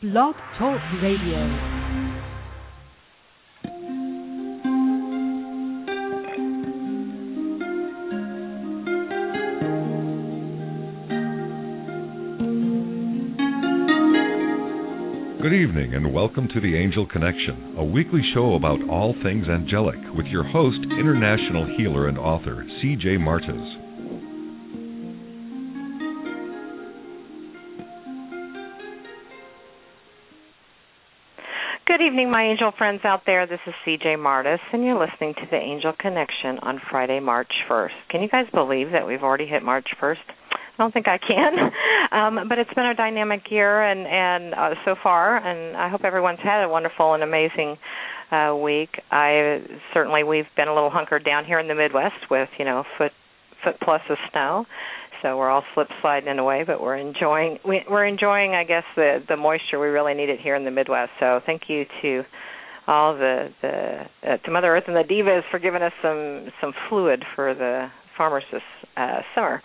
Blog Talk Radio. Good evening and welcome to the Angel Connection, a weekly show about all things angelic with your host, international healer and author, C.J. Martes. Good evening, my angel friends out there. This is CJ Martes, and you're listening to the Angel Connection on Friday, March 1st. Can you guys believe that we've already hit March 1st? I don't think I can, um, but it's been a dynamic year, and and uh, so far, and I hope everyone's had a wonderful and amazing uh, week. I certainly we've been a little hunkered down here in the Midwest with you know foot foot plus of snow, so we're all slip sliding in a way, but we're enjoying we, we're enjoying I guess the the moisture we really needed here in the Midwest. So thank you to all the the uh, to Mother Earth and the devas for giving us some some fluid for the farmers this uh, summer.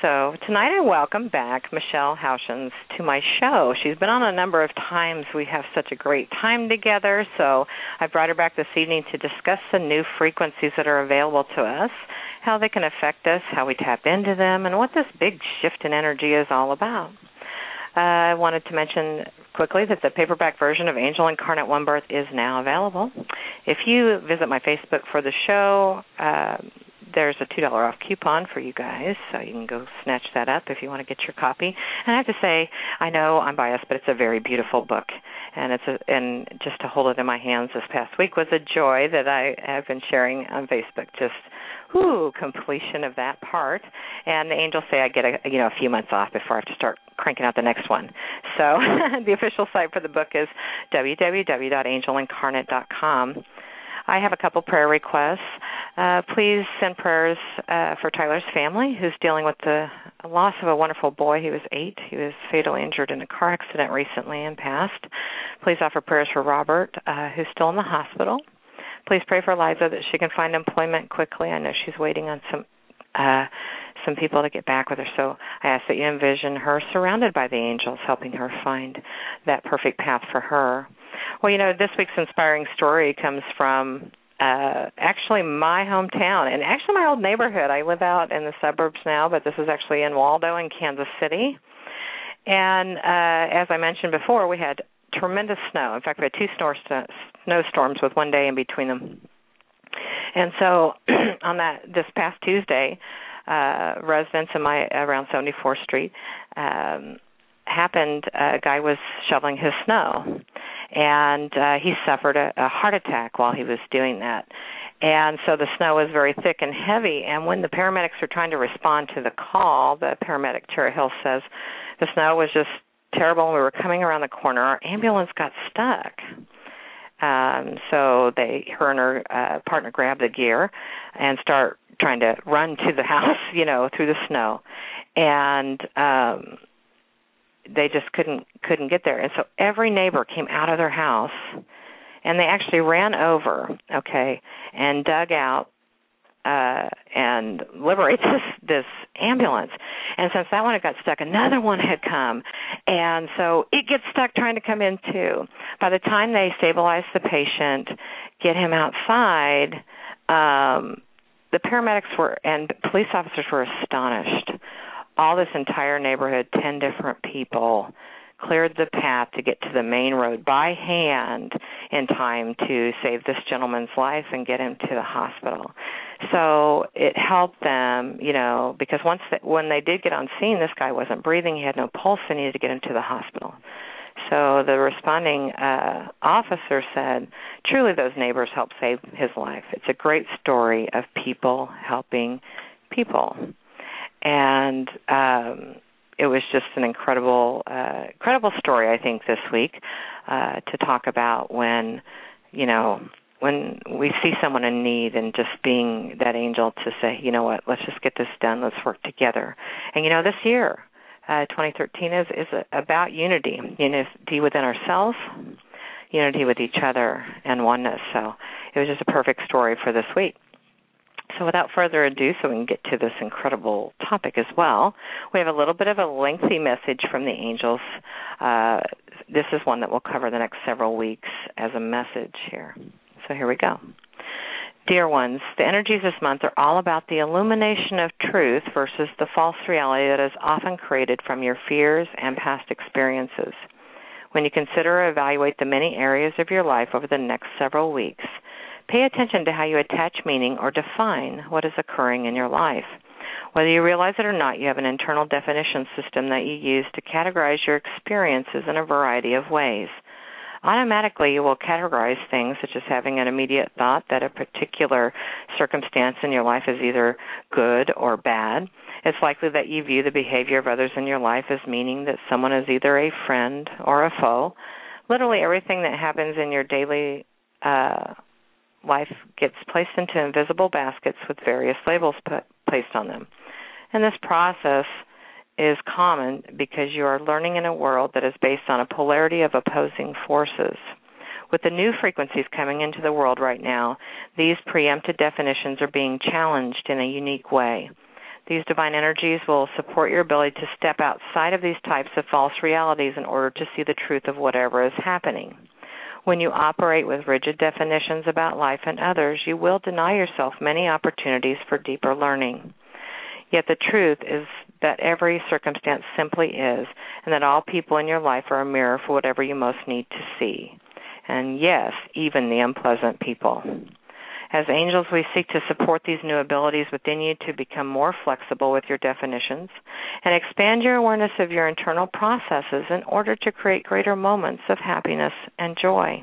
So tonight I welcome back Michelle Houchens to my show. She's been on a number of times. We have such a great time together. So I brought her back this evening to discuss the new frequencies that are available to us, how they can affect us, how we tap into them, and what this big shift in energy is all about. Uh, I wanted to mention quickly that the paperback version of Angel Incarnate One Birth is now available. If you visit my Facebook for the show, uh, there's a two dollar off coupon for you guys, so you can go snatch that up if you want to get your copy. And I have to say, I know I'm biased, but it's a very beautiful book, and it's a and just to hold it in my hands this past week was a joy that I have been sharing on Facebook. Just whoo, completion of that part. And the angels say I get a you know a few months off before I have to start cranking out the next one. So the official site for the book is www.angelincarnate.com. I have a couple prayer requests. Uh, please send prayers uh, for Tyler's family, who's dealing with the loss of a wonderful boy. He was eight. He was fatally injured in a car accident recently and passed. Please offer prayers for Robert, uh, who's still in the hospital. Please pray for Liza that she can find employment quickly. I know she's waiting on some uh, some people to get back with her. So I ask that you envision her surrounded by the angels, helping her find that perfect path for her. Well, you know, this week's inspiring story comes from uh actually my hometown and actually my old neighborhood. I live out in the suburbs now, but this is actually in Waldo in Kansas City. And uh as I mentioned before, we had tremendous snow. In fact, we had two snowstorms with one day in between them. And so on that this past Tuesday, uh residents in my around 74th Street um happened a guy was shoveling his snow and uh, he suffered a, a heart attack while he was doing that. And so the snow was very thick and heavy. And when the paramedics were trying to respond to the call, the paramedic Tara Hill says the snow was just terrible. We were coming around the corner. Our ambulance got stuck. Um, so they, her and her uh, partner grab the gear and start trying to run to the house, you know, through the snow. And um, they just couldn't couldn't get there and so every neighbor came out of their house and they actually ran over okay and dug out uh and liberate this this ambulance. And since that one had got stuck another one had come. And so it gets stuck trying to come in too. By the time they stabilize the patient get him outside um the paramedics were and police officers were astonished. All this entire neighborhood, 10 different people, cleared the path to get to the main road by hand in time to save this gentleman's life and get him to the hospital. So it helped them, you know, because once they, when they did get on scene, this guy wasn't breathing, he had no pulse, they needed to get him to the hospital. So the responding uh, officer said, truly those neighbors helped save his life. It's a great story of people helping people and um it was just an incredible, uh, incredible story. I think this week uh, to talk about when, you know, when we see someone in need and just being that angel to say, you know what, let's just get this done. Let's work together. And you know, this year, uh, 2013 is is about unity, unity within ourselves, unity with each other, and oneness. So it was just a perfect story for this week. So without further ado, so we can get to this incredible topic as well, we have a little bit of a lengthy message from the angels. Uh, this is one that we'll cover the next several weeks as a message here. So here we go. Dear ones, the energies this month are all about the illumination of truth versus the false reality that is often created from your fears and past experiences. When you consider or evaluate the many areas of your life over the next several weeks, pay attention to how you attach meaning or define what is occurring in your life. Whether you realize it or not, you have an internal definition system that you use to categorize your experiences in a variety of ways automatically you will categorize things such as having an immediate thought that a particular circumstance in your life is either good or bad. It's likely that you view the behavior of others in your life as meaning that someone is either a friend or a foe. Literally everything that happens in your daily uh, life gets placed into invisible baskets with various labels put, placed on them. And this process is common because you are learning in a world that is based on a polarity of opposing forces. With the new frequencies coming into the world right now, these preempted definitions are being challenged in a unique way. These divine energies will support your ability to step outside of these types of false realities in order to see the truth of whatever is happening. When you operate with rigid definitions about life and others, you will deny yourself many opportunities for deeper learning. Yet the truth is that every circumstance simply is, and that all people in your life are a mirror for whatever you most need to see. And yes, even the unpleasant people. As angels, we seek to support these new abilities within you to become more flexible with your definitions and expand your awareness of your internal processes in order to create greater moments of happiness and joy.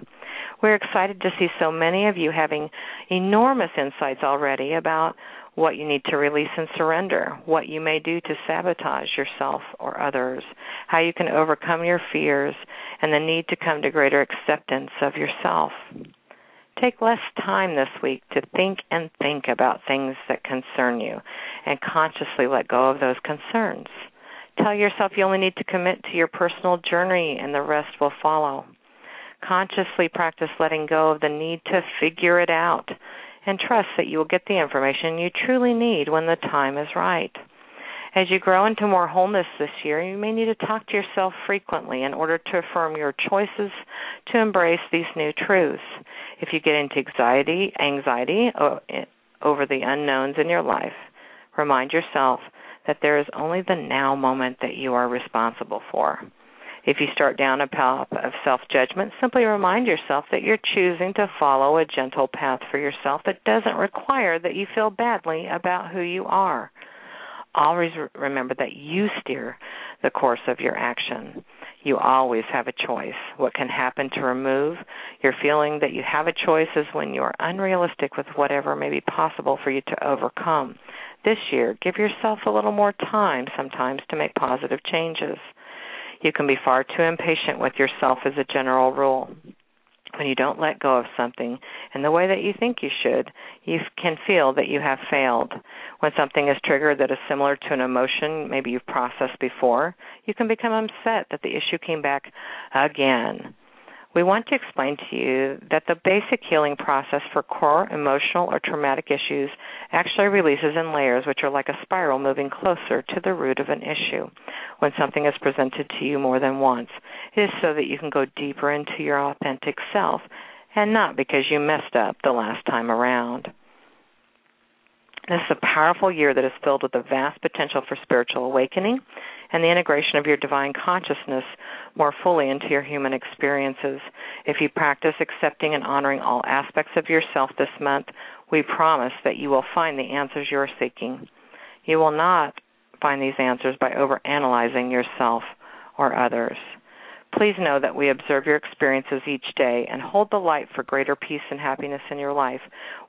We're excited to see so many of you having enormous insights already about what you need to release and surrender, what you may do to sabotage yourself or others, how you can overcome your fears, and the need to come to greater acceptance of yourself. Take less time this week to think and think about things that concern you and consciously let go of those concerns. Tell yourself you only need to commit to your personal journey and the rest will follow. Consciously practice letting go of the need to figure it out and trust that you will get the information you truly need when the time is right. As you grow into more wholeness this year, you may need to talk to yourself frequently in order to affirm your choices to embrace these new truths. If you get into anxiety, anxiety over the unknowns in your life, remind yourself that there is only the now moment that you are responsible for. If you start down a path of self judgment, simply remind yourself that you're choosing to follow a gentle path for yourself that doesn't require that you feel badly about who you are. Always remember that you steer the course of your action. You always have a choice. What can happen to remove your feeling that you have a choice is when you're unrealistic with whatever may be possible for you to overcome. This year, give yourself a little more time sometimes to make positive changes. You can be far too impatient with yourself as a general rule. When you don't let go of something in the way that you think you should, you can feel that you have failed. When something is triggered that is similar to an emotion maybe you've processed before, you can become upset that the issue came back again we want to explain to you that the basic healing process for core emotional or traumatic issues actually releases in layers which are like a spiral moving closer to the root of an issue. When something is presented to you more than once, it is so that you can go deeper into your authentic self and not because you messed up the last time around. This is a powerful year that is filled with a vast potential for spiritual awakening and the integration of your divine consciousness more fully into your human experiences. If you practice accepting and honoring all aspects of yourself this month, we promise that you will find the answers you are seeking. You will not find these answers by overanalyzing yourself or others. Please know that we observe your experiences each day and hold the light for greater peace and happiness in your life.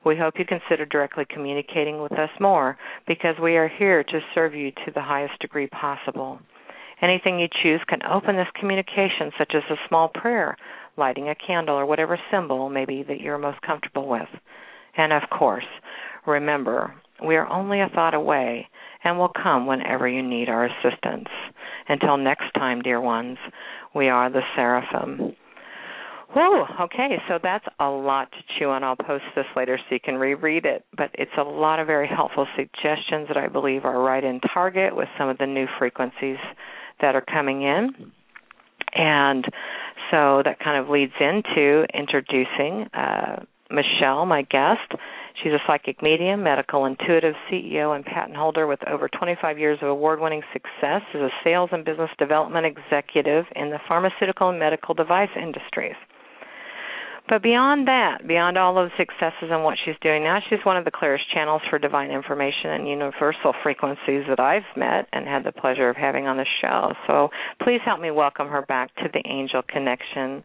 We hope you consider directly communicating with us more because we are here to serve you to the highest degree possible. Anything you choose can open this communication, such as a small prayer, lighting a candle, or whatever symbol maybe that you're most comfortable with. And of course, remember, we are only a thought away and will come whenever you need our assistance. Until next time, dear ones, we are the Seraphim. Whoa, okay, so that's a lot to chew on. I'll post this later so you can reread it. But it's a lot of very helpful suggestions that I believe are right in target with some of the new frequencies that are coming in. And so that kind of leads into introducing uh, Michelle, my guest. She's a psychic medium, medical intuitive CEO, and patent holder with over 25 years of award winning success as a sales and business development executive in the pharmaceutical and medical device industries. But beyond that, beyond all those successes and what she's doing now, she's one of the clearest channels for divine information and universal frequencies that I've met and had the pleasure of having on the show. So please help me welcome her back to the Angel Connection.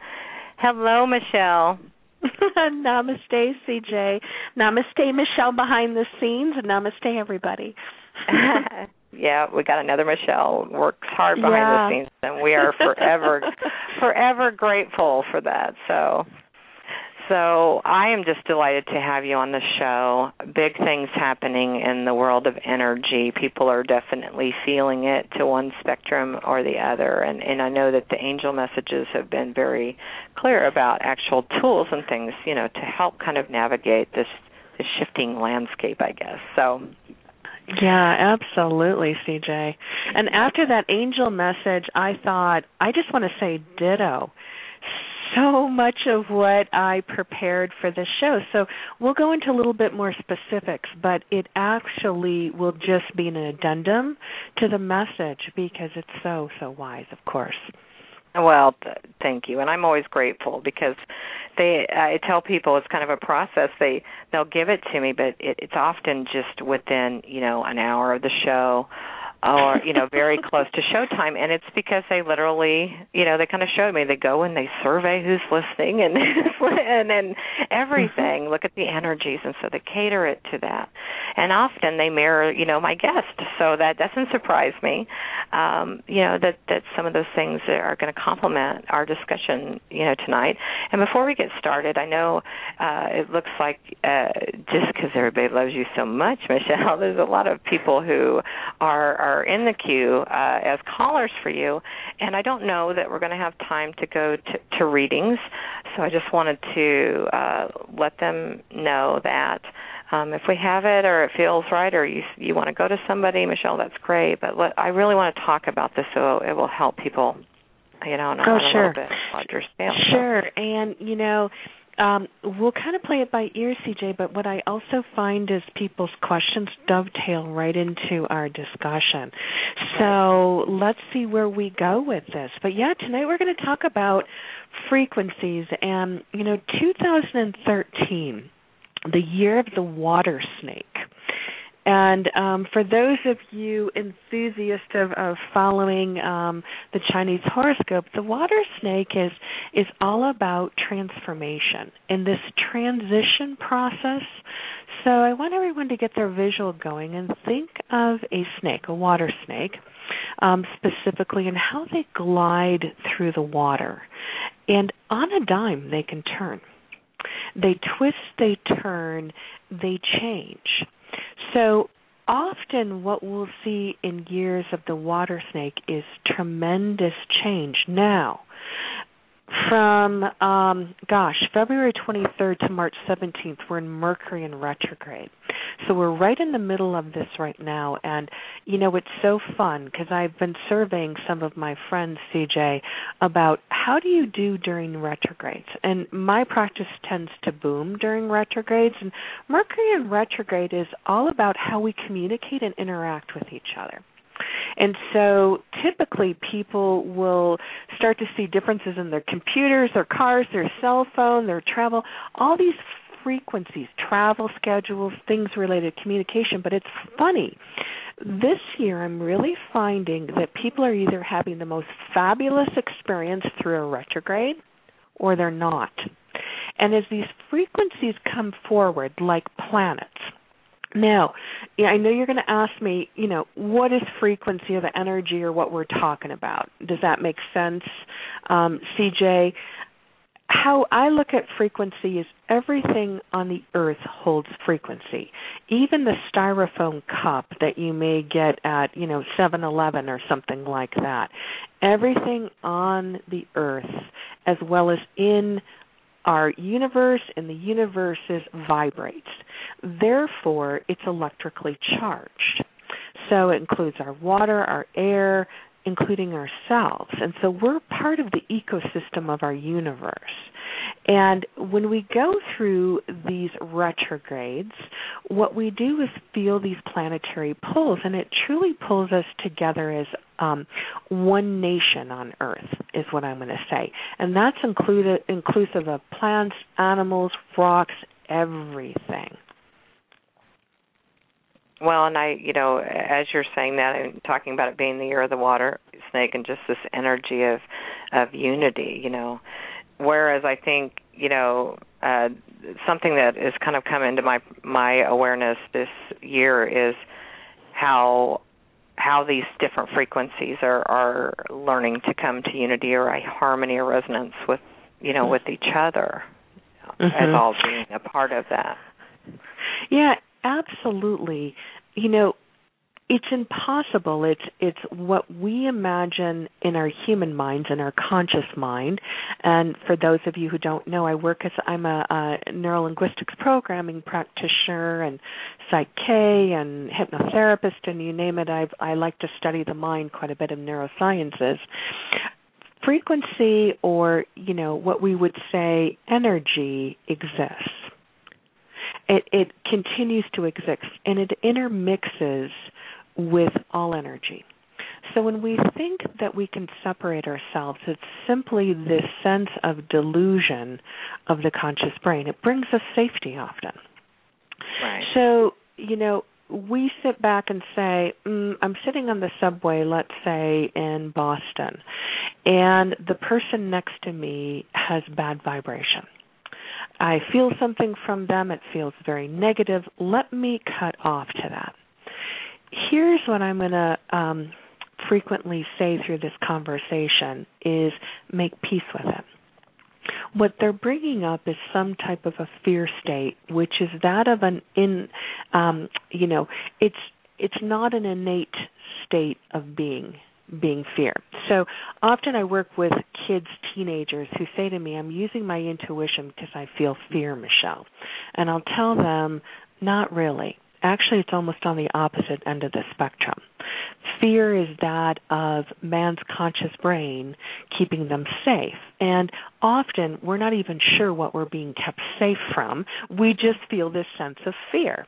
Hello, Michelle. namaste, CJ. Namaste, Michelle behind the scenes. And namaste, everybody. yeah, we got another Michelle works hard behind yeah. the scenes, and we are forever, forever grateful for that. So so I am just delighted to have you on the show. Big things happening in the world of energy. People are definitely feeling it to one spectrum or the other, and and I know that the angel messages have been very clear about actual tools and things, you know, to help kind of navigate this this shifting landscape, I guess. So yeah, absolutely, CJ. And after that angel message, I thought I just want to say ditto so much of what I prepared for this show. So we'll go into a little bit more specifics, but it actually will just be an addendum to the message because it's so, so wise, of course. Well, th- thank you, and I'm always grateful because they. I tell people it's kind of a process. They they'll give it to me, but it, it's often just within you know an hour of the show or you know very close to showtime and it's because they literally you know they kind of showed me. They go and they survey who's listening and and and everything. Look at the energies and so they cater it to that. And often they mirror you know my guest so that doesn't surprise me um you know that that some of those things are going to complement our discussion you know tonight. And before we get started i know uh it looks like uh just because everybody loves you so much michelle there's a lot of people who are are are in the queue uh, as callers for you, and I don't know that we're going to have time to go to, to readings, so I just wanted to uh, let them know that. Um, if we have it or it feels right or you you want to go to somebody, Michelle, that's great. But let, I really want to talk about this so it will help people, you know, oh, sure. a little bit. Sure, and you know, um, we'll kind of play it by ear, CJ, but what I also find is people's questions dovetail right into our discussion. So let's see where we go with this. But yeah, tonight we're going to talk about frequencies. And, you know, 2013, the year of the water snake. And um, for those of you enthusiasts of, of following um, the Chinese horoscope, the water snake is is all about transformation in this transition process. So I want everyone to get their visual going and think of a snake, a water snake, um, specifically, and how they glide through the water. And on a dime, they can turn. They twist, they turn, they change. So often what we'll see in years of the water snake is tremendous change. Now, from um gosh february 23rd to march 17th we're in mercury in retrograde. So we're right in the middle of this right now. And you know it's so fun because i've been surveying some of my friends cj about how do you do during retrogrades? And my practice tends to boom during retrogrades. And mercury in retrograde is all about how we communicate and interact with each other and so typically people will start to see differences in their computers, their cars, their cell phone, their travel, all these frequencies, travel schedules, things related to communication. But it's funny. This year, I'm really finding that people are either having the most fabulous experience through a retrograde or they're not. And as these frequencies come forward, like planets, Now, I know you're going to ask me, you know, what is frequency of energy or what we're talking about? Does that make sense, um, CJ? How I look at frequency is everything on the earth holds frequency. Even the styrofoam cup that you may get at, you know, 7-Eleven or something like that. Everything on the earth as well as in our universe and the universes vibrates. Therefore, it's electrically charged. So it includes our water, our air, including ourselves. And so we're part of the ecosystem of our universe. And when we go through these retrogrades, what we do is feel these planetary pulls, and it truly pulls us together as um, one nation on Earth, is what I'm going to say. And that's included, inclusive of plants, animals, rocks, everything. Well, and I, you know, as you're saying that and talking about it being the year of the water snake and just this energy of of unity, you know, whereas I think, you know, uh something that has kind of come into my my awareness this year is how how these different frequencies are are learning to come to unity or a harmony or resonance with you know with each other mm-hmm. as all being a part of that yeah absolutely you know it's impossible. It's it's what we imagine in our human minds in our conscious mind. And for those of you who don't know i work as i'm a, a neurolinguistics programming practitioner and PSYCH-K and hypnotherapist and you name it. I i like to study the mind quite a bit in neurosciences. Frequency or you know what we would say energy exists. It, it continues to exist and it intermixes with all energy. So when we think that we can separate ourselves, it's simply this sense of delusion of the conscious brain. It brings us safety often. Right. So, you know, we sit back and say, mm, I'm sitting on the subway, let's say in Boston, and the person next to me has bad vibration. I feel something from them, it feels very negative. Let me cut off to that. Here's what I'm going to um, frequently say through this conversation is make peace with it. What they're bringing up is some type of a fear state, which is that of an in, um, you know, it's it's not an innate state of being being fear. So often I work with kids, teenagers who say to me, I'm using my intuition because I feel fear, Michelle. And I'll tell them, not really. Actually, it's almost on the opposite end of the spectrum. Fear is that of man's conscious brain keeping them safe. And often we're not even sure what we're being kept safe from. We just feel this sense of fear.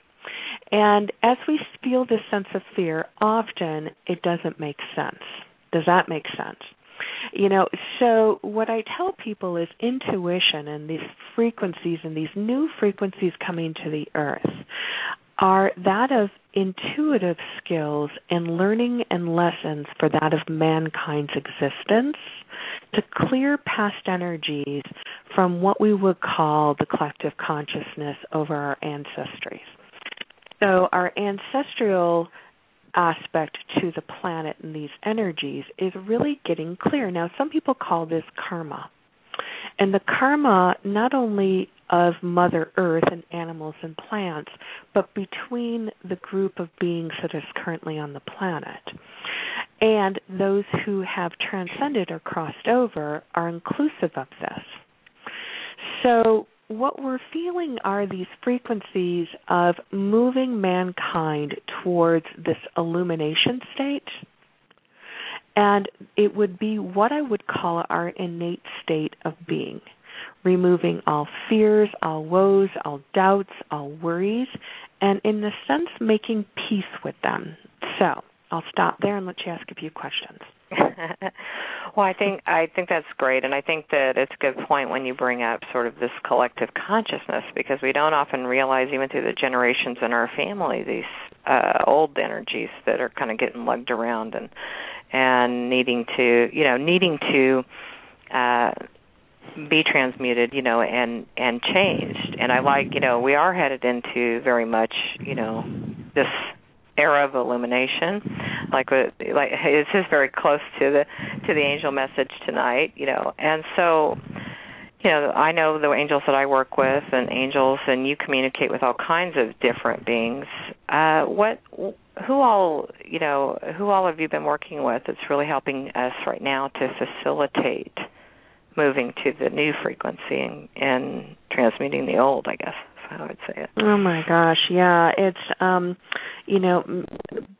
And as we feel this sense of fear, often it doesn't make sense. Does that make sense? You know, so what I tell people is intuition and these frequencies and these new frequencies coming to the earth are that of intuitive skills and learning and lessons for that of mankind's existence to clear past energies from what we would call the collective consciousness over our ancestries. So, our ancestral aspect to the planet and these energies is really getting clear. Now, some people call this karma. And the karma not only of Mother Earth and animals and plants, but between the group of beings that is currently on the planet. And those who have transcended or crossed over are inclusive of this. So, what we're feeling are these frequencies of moving mankind towards this illumination state. And it would be what I would call our innate state of being, removing all fears, all woes, all doubts, all worries, and in a sense, making peace with them. So I'll stop there and let you ask a few questions. well, I think I think that's great, and I think that it's a good point when you bring up sort of this collective consciousness because we don't often realize, even through the generations in our family, these uh, old energies that are kind of getting lugged around and and needing to, you know, needing to uh, be transmuted, you know, and and changed. And I like, you know, we are headed into very much, you know, this era of illumination. Like like this is very close to the to the angel message tonight you know. And so you know i know the angels that i work with and angels and you communicate with all kinds of different beings. Uh what who all you know who all have you been working with that's really helping us right now to facilitate moving to the new frequency and, and transmuting the old i guess how I would say it. Oh my gosh, yeah, it's um, you know,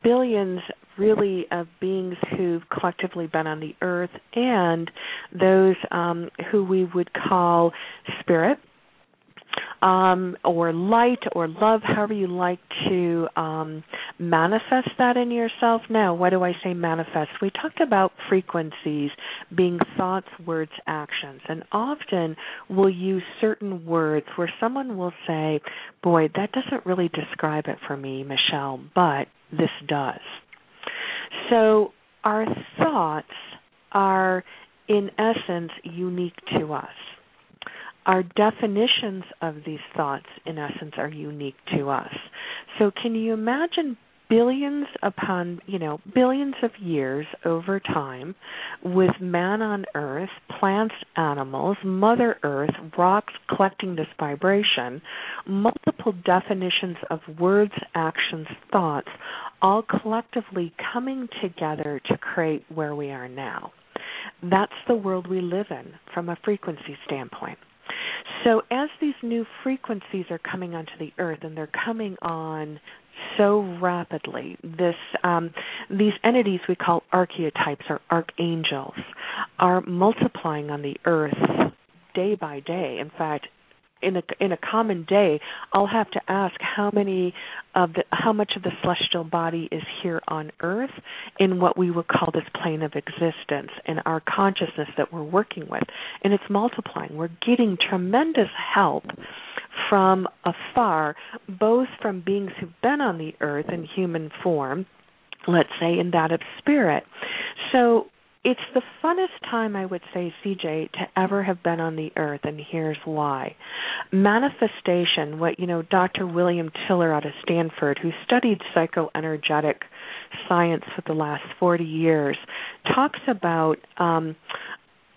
billions really of beings who've collectively been on the earth and those um who we would call spirit um, or light or love, however you like to um, manifest that in yourself. Now, why do I say manifest? We talked about frequencies being thoughts, words, actions, and often we'll use certain words where someone will say, Boy, that doesn't really describe it for me, Michelle, but this does. So, our thoughts are, in essence, unique to us our definitions of these thoughts, in essence, are unique to us. So, can you imagine billions upon, you know, billions of years over time with man on earth, plants, animals, Mother Earth, rocks collecting this vibration, multiple definitions of words, actions, thoughts, all collectively coming together to create where we are now. That's the world we live in from a frequency standpoint. So as these new frequencies are coming onto the earth and they're coming on so rapidly, this um, these entities we call archetypes or archangels are multiplying on the earth day by day. In fact, in a in a common day, I'll have to ask how many of the how much of the celestial body is here on Earth in what we would call this plane of existence and our consciousness that we're working with, and it's multiplying. We're getting tremendous help from afar, both from beings who've been on the Earth in human form let's say, in that of spirit. So it's the funnest time I would say, CJ, to ever have been on the earth, and here's why. Manifestation, what you know, Dr. William Tiller out of Stanford, who studied psychoenergetic science for the last 40 years, talks about um,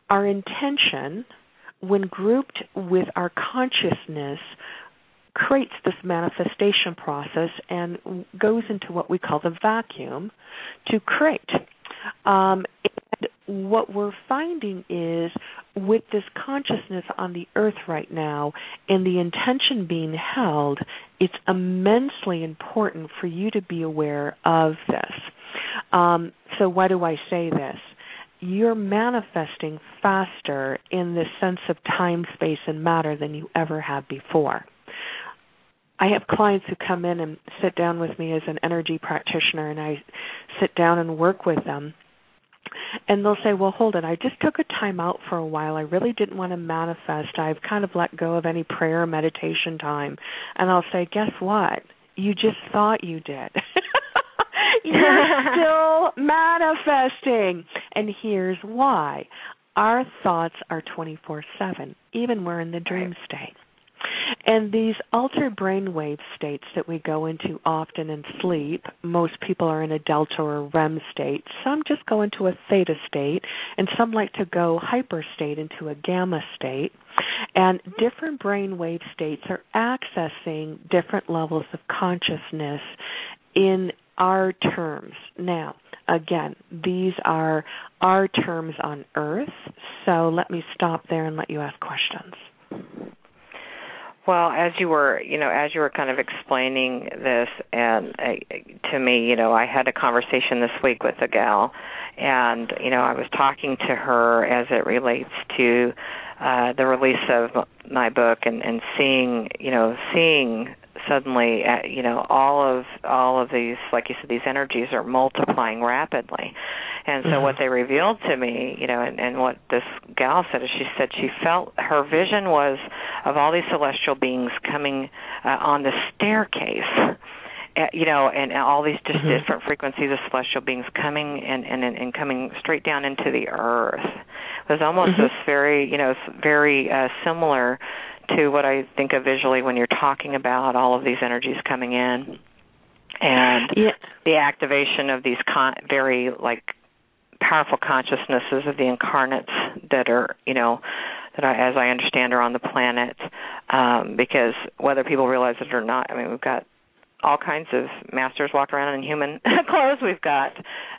our intention when grouped with our consciousness creates this manifestation process and goes into what we call the vacuum to create. Um, what we're finding is with this consciousness on the earth right now and the intention being held, it's immensely important for you to be aware of this. Um, so, why do I say this? You're manifesting faster in the sense of time, space, and matter than you ever have before. I have clients who come in and sit down with me as an energy practitioner, and I sit down and work with them. And they'll say, Well, hold it. I just took a time out for a while. I really didn't want to manifest. I've kind of let go of any prayer or meditation time. And I'll say, Guess what? You just thought you did. You're still manifesting. And here's why our thoughts are 24 7, even when we're in the dream state. And these altered brainwave states that we go into often in sleep, most people are in a delta or REM state. Some just go into a theta state, and some like to go hyper state into a gamma state. And different brainwave states are accessing different levels of consciousness in our terms. Now, again, these are our terms on Earth, so let me stop there and let you ask questions. Well, as you were, you know, as you were kind of explaining this, and uh, to me, you know, I had a conversation this week with a gal, and you know, I was talking to her as it relates to uh, the release of my book, and and seeing, you know, seeing suddenly uh, you know all of all of these like you said these energies are multiplying rapidly and so mm-hmm. what they revealed to me you know and, and what this gal said is she said she felt her vision was of all these celestial beings coming uh, on the staircase uh, you know, and all these just mm-hmm. different frequencies of celestial beings coming and, and and coming straight down into the earth. It was almost mm-hmm. this very, you know, very uh, similar to what I think of visually when you're talking about all of these energies coming in. and yeah. the activation of these con- very like powerful consciousnesses of the incarnates that are you know that I, as I understand are on the planet um because whether people realize it or not I mean we've got all kinds of masters walk around in human clothes we've got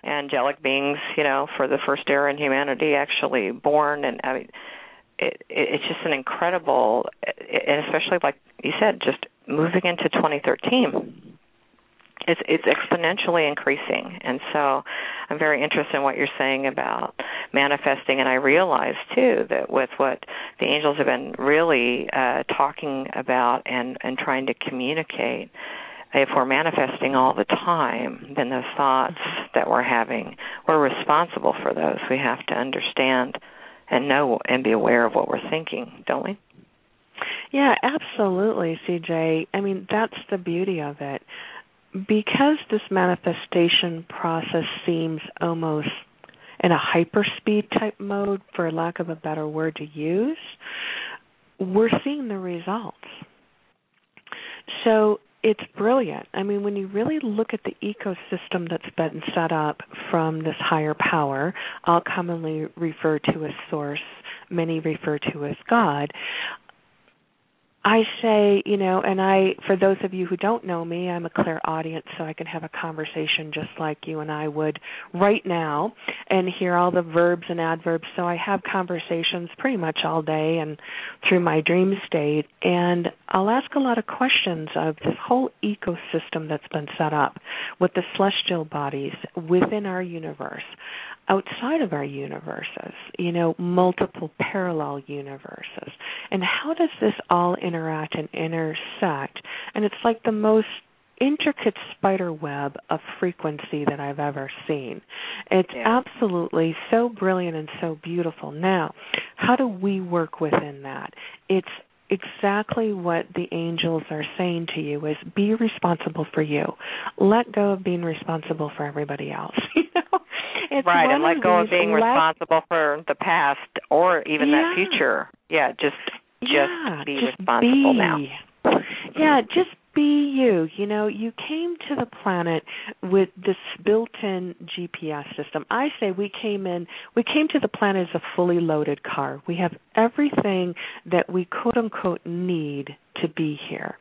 angelic beings you know for the first era in humanity actually born and I mean it, it it's just an incredible and especially like you said just moving into 2013 it's it's exponentially increasing. And so i'm very interested in what you're saying about manifesting. And i realize too that with what the angels have been really uh talking about and and trying to communicate if we're manifesting all the time then those thoughts that we're having we're responsible for those. We have to understand and know and be aware of what we're thinking don't we yeah, absolutely, CJ. I mean, that's the beauty of it because this manifestation process seems almost in a hyperspeed type mode, for lack of a better word to use, we're seeing the results. So it's brilliant. I mean, when you really look at the ecosystem that's been set up from this higher power, I'll commonly refer to as source, many refer to as God. I say, you know, and I, for those of you who don't know me, I'm a clairaudient, so I can have a conversation just like you and I would right now and hear all the verbs and adverbs. So I have conversations pretty much all day and through my dream state. And I'll ask a lot of questions of this whole ecosystem that's been set up with the celestial bodies within our universe outside of our universes, you know, multiple parallel universes. And how does this all interact and intersect? And it's like the most intricate spider web of frequency that I've ever seen. It's yeah. absolutely so brilliant and so beautiful. Now, how do we work within that? It's exactly what the angels are saying to you is be responsible for you. Let go of being responsible for everybody else. you know? It's right, and let go of being let, responsible for the past or even yeah. that future. Yeah, just just yeah, be just responsible be. now. Yeah, just be you. You know, you came to the planet with this built-in GPS system. I say we came in we came to the planet as a fully loaded car. We have everything that we quote unquote need to be here.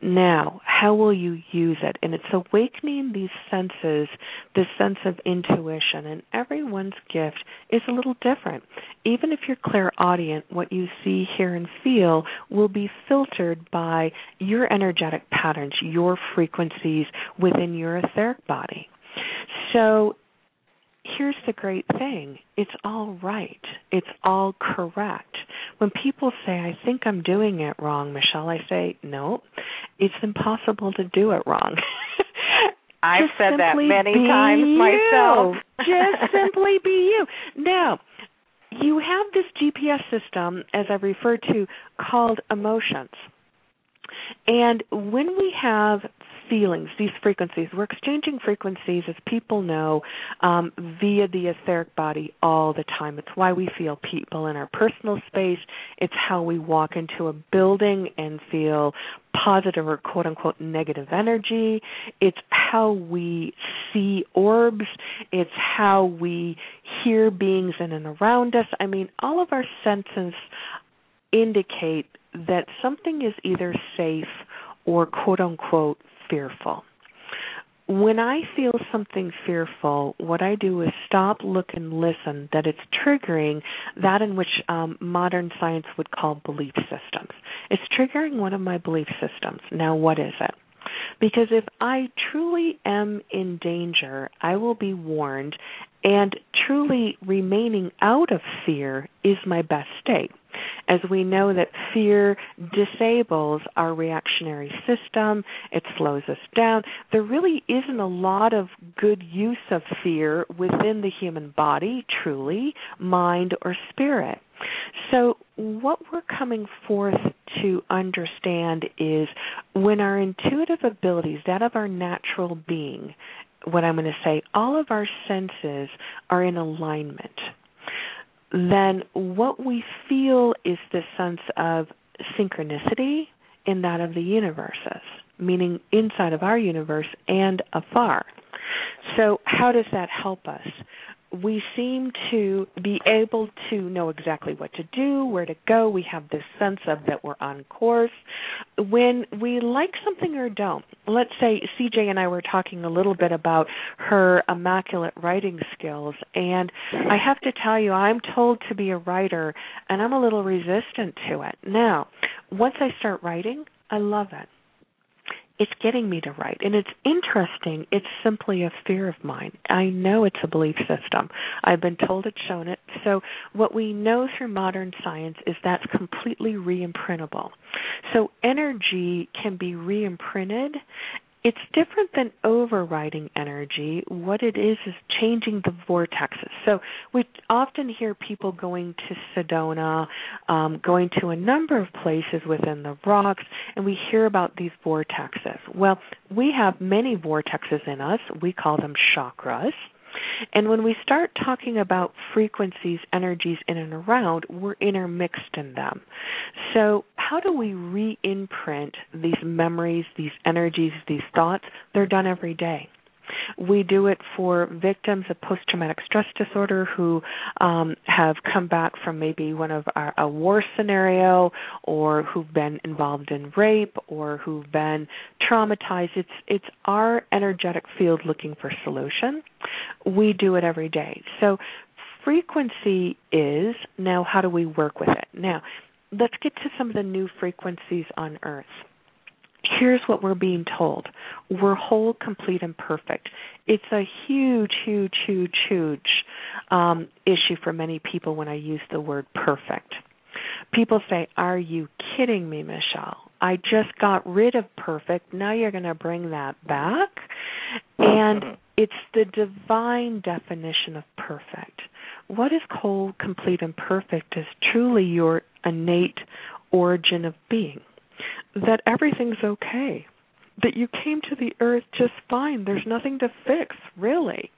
Now, how will you use it? And it's awakening these senses, this sense of intuition. And everyone's gift is a little different. Even if you're clairaudient, what you see, hear, and feel will be filtered by your energetic patterns, your frequencies within your etheric body. So here's the great thing it's all right, it's all correct. When people say, I think I'm doing it wrong, Michelle, I say, no, it's impossible to do it wrong. I've said that many times you. myself. Just simply be you. Now, you have this GPS system, as I referred to, called emotions. And when we have feelings, these frequencies, we're exchanging frequencies, as people know, um, via the etheric body all the time. It's why we feel people in our personal space. It's how we walk into a building and feel positive or quote unquote negative energy. It's how we see orbs. It's how we hear beings in and around us. I mean, all of our senses indicate that something is either safe or quote unquote fearful. When I feel something fearful, what I do is stop, look, and listen that it's triggering that in which um, modern science would call belief systems. It's triggering one of my belief systems. Now, what is it? Because if I truly am in danger, I will be warned, and truly remaining out of fear is my best state as we know that fear disables our reactionary system, it slows us down. There really isn't a lot of good use of fear within the human body, truly, mind, or spirit. So, what we're coming forth to understand is when our intuitive abilities, that of our natural being, what I'm going to say, all of our senses are in alignment then what we feel is this sense of synchronicity in that of the universes. meaning inside of our universe and afar. So, how does that help us? we seem to be able to know exactly what to do, where to go. We have this sense of that we're on course. When we like something or don't, let's say CJ and I were talking a little bit about her immaculate writing skills, and I have to tell you, I'm told to be a writer, and I'm a little resistant to it. Now, once I start writing, I love it it's getting me to write. And it's interesting. It's simply a fear of mine. I know it's a belief system. I've been told it's shown it. So what we know through modern science is that's completely reimprintable. So energy can be reimprinted it's different than overriding energy. What it is is changing the vortexes. So we often hear people going to Sedona, um, going to a number of places within the rocks, and we hear about these vortexes. Well, we have many vortexes in us. We call them chakras. And when we start talking about frequencies, energies in and around, we're intermixed in them. So, how do we re imprint these memories, these energies, these thoughts? They're done every day. We do it for victims of post traumatic stress disorder who um, have come back from maybe one of our, a war scenario or who've been involved in rape or who've been traumatized. It's it's our energetic field looking for solution. We do it every day. So frequency is now how do we work with it? Now, let's get to some of the new frequencies on earth here's what we're being told we're whole, complete, and perfect. It's a huge, huge, huge, huge um, issue for many people when I use the word perfect. People say, Are you kidding me, Michelle? I just got rid of perfect. Now you're going to bring that back? And it's the divine definition of perfect. What is whole, complete, and perfect is truly your innate origin of being that everything's okay, that you came to the earth just fine. There's nothing to fix, really.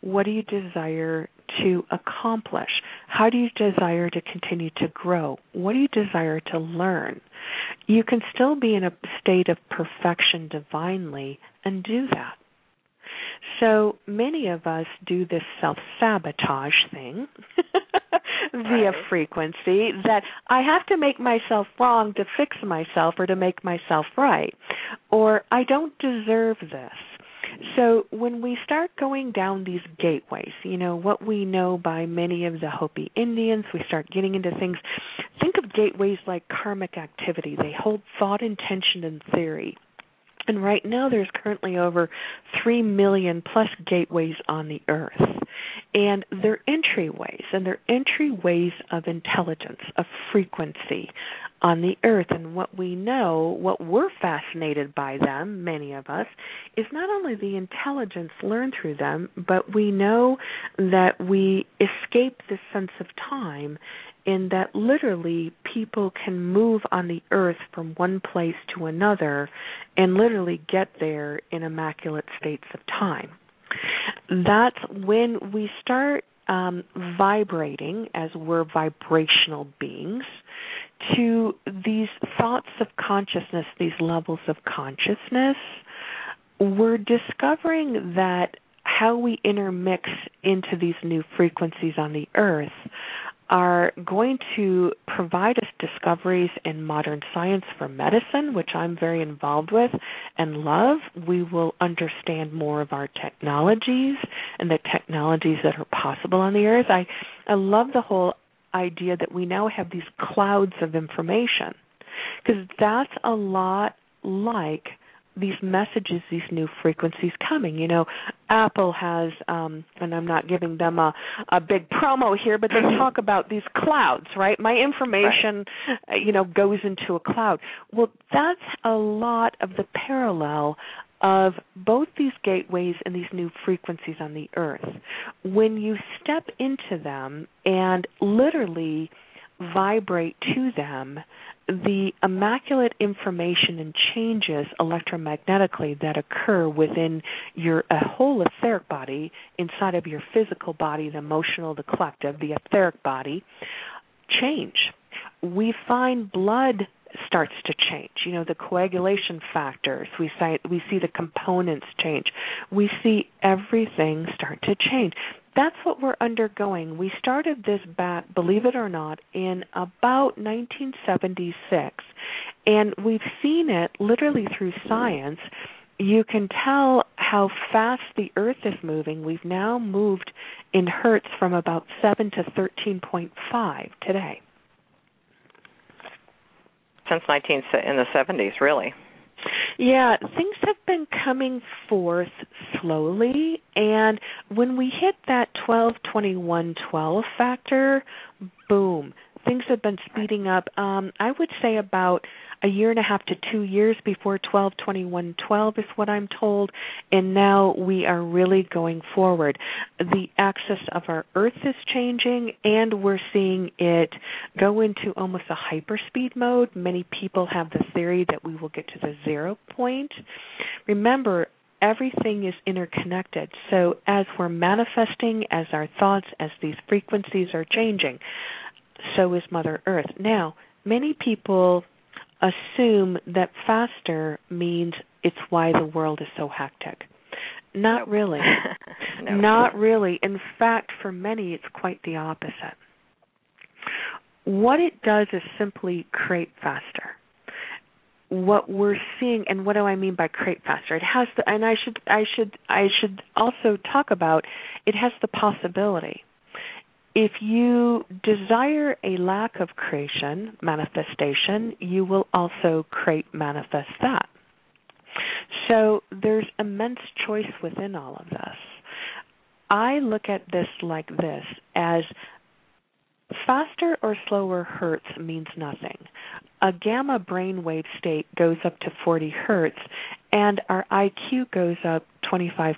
What do you desire to accomplish? How do you desire to continue to grow? What do you desire to learn? You can still be in a state of perfection divinely and do that. So many of us do this self sabotage thing via frequency that I have to make myself wrong to fix myself or to make myself right, or I don't deserve this. So when we start going down these gateways, you know, what we know by many of the Hopi Indians, we start getting into things. Think of gateways like karmic activity. They hold thought, intention, and theory. And right now, there's currently over 3 million plus gateways on the earth. And they're entryways, and they're entryways of intelligence, of frequency on the earth. And what we know, what we're fascinated by them, many of us, is not only the intelligence learned through them, but we know that we escape this sense of time in that literally people can move on the earth from one place to another and literally get there in immaculate states of time. That's when we start um, vibrating as we're vibrational beings to these thoughts of consciousness, these levels of consciousness. We're discovering that how we intermix into these new frequencies on the earth are going to provide us discoveries in modern science for medicine, which I'm very involved with and love. We will understand more of our technologies and the technologies that are possible on the earth. I, I love the whole idea that we now have these clouds of information because that's a lot like these messages, these new frequencies coming. You know, Apple has, um, and I'm not giving them a, a big promo here, but they talk about these clouds, right? My information, right. You know, goes into a cloud. Well, that's a lot of the parallel of both these gateways and these new frequencies on the earth. When you step into them and literally vibrate to them, the immaculate information and changes electromagnetically that occur within your whole etheric body inside of your physical body, the emotional, the collective, the etheric body change. We find blood starts to change. You know, the coagulation factors, we see, we see the components change. We see everything start to change. That's what we're undergoing. We started this back, believe it or not, in about 1976, and we've seen it literally through science you can tell how fast the earth is moving. We've now moved in hertz from about 7 to 13.5 today. Since 19 in the 70s, really. Yeah, things have been coming forth slowly and when we hit that 12 21 12 factor, boom, things have been speeding up. Um I would say about a year and a half to two years before 12 21 12 is what I'm told, and now we are really going forward. The axis of our Earth is changing, and we're seeing it go into almost a hyperspeed mode. Many people have the theory that we will get to the zero point. Remember, everything is interconnected. So as we're manifesting, as our thoughts, as these frequencies are changing, so is Mother Earth. Now, many people assume that faster means it's why the world is so hectic. Not really. no. Not really. In fact, for many, it's quite the opposite. What it does is simply create faster. What we're seeing, and what do I mean by create faster? It has the, and I should, I should, I should also talk about. It has the possibility if you desire a lack of creation, manifestation, you will also create manifest that. So there's immense choice within all of this. I look at this like this as faster or slower hertz means nothing. A gamma brainwave state goes up to 40 hertz and our IQ goes up 25%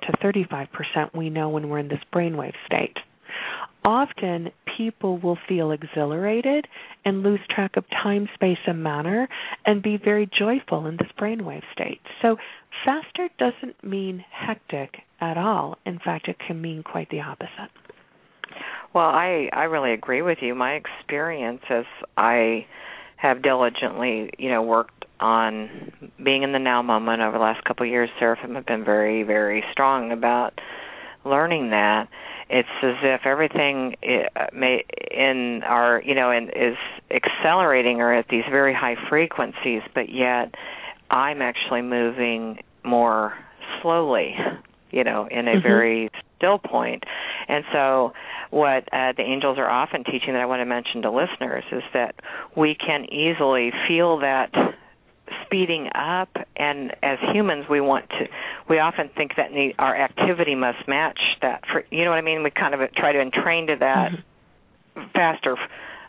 to 35%. We know when we're in this brainwave state often people will feel exhilarated and lose track of time, space, and manner and be very joyful in this brainwave state. So, faster doesn't mean hectic at all. In fact, it can mean quite the opposite. Well, I I really agree with you. My experience as I have diligently, you know, worked on being in the now moment over the last couple of years, Seraphim have been very, very strong about learning that it's as if everything in our you know in, is accelerating or at these very high frequencies but yet i'm actually moving more slowly you know in a mm-hmm. very still point and so what uh, the angels are often teaching that i want to mention to listeners is that we can easily feel that speeding up and as humans we want to we often think that need, our activity must match that for you know what i mean we kind of try to entrain to that mm-hmm. faster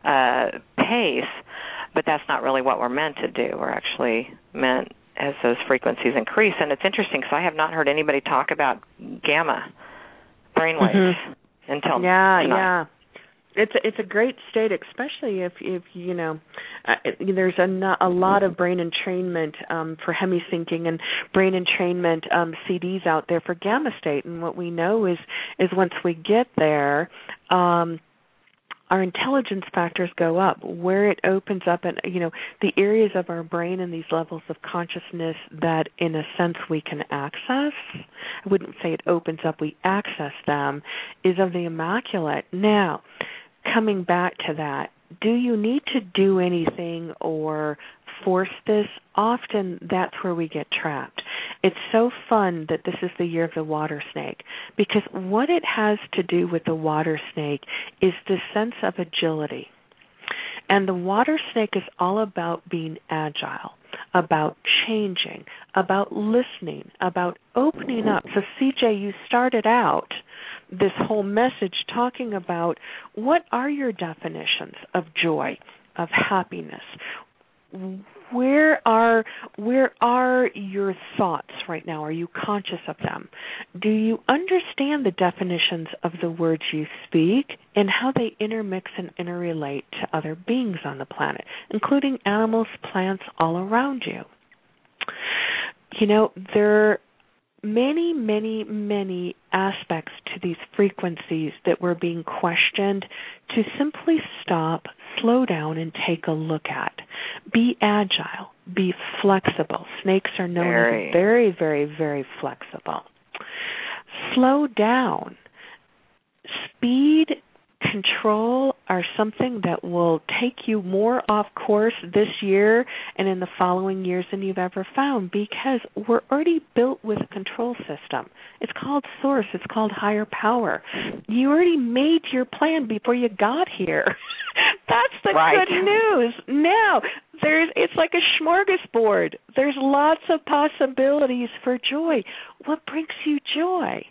uh pace but that's not really what we're meant to do we're actually meant as those frequencies increase and it's interesting because i have not heard anybody talk about gamma brainwaves mm-hmm. until yeah tonight. yeah it's a, it's a great state, especially if if you know uh, there's a a lot of brain entrainment um, for hemi-syncing and brain entrainment um, CDs out there for gamma state. And what we know is is once we get there. Um, our intelligence factors go up where it opens up and you know the areas of our brain and these levels of consciousness that in a sense we can access i wouldn't say it opens up we access them is of the immaculate now coming back to that, do you need to do anything or force this? Often that's where we get trapped. It's so fun that this is the year of the water snake because what it has to do with the water snake is the sense of agility. And the water snake is all about being agile, about changing, about listening, about opening up. So, CJ, you started out this whole message talking about what are your definitions of joy, of happiness? Where are where are your thoughts right now? Are you conscious of them? Do you understand the definitions of the words you speak and how they intermix and interrelate to other beings on the planet, including animals, plants all around you? You know, there many, many, many aspects to these frequencies that were being questioned to simply stop, slow down, and take a look at. Be agile. Be flexible. Snakes are known Very. as very, very, very flexible. Slow down. Speed control are something that will take you more off course this year and in the following years than you've ever found because we're already built with a control system. It's called source, it's called higher power. You already made your plan before you got here. That's the Right. good news. Now, there's it's like a smorgasbord. There's lots of possibilities for joy. What brings you joy?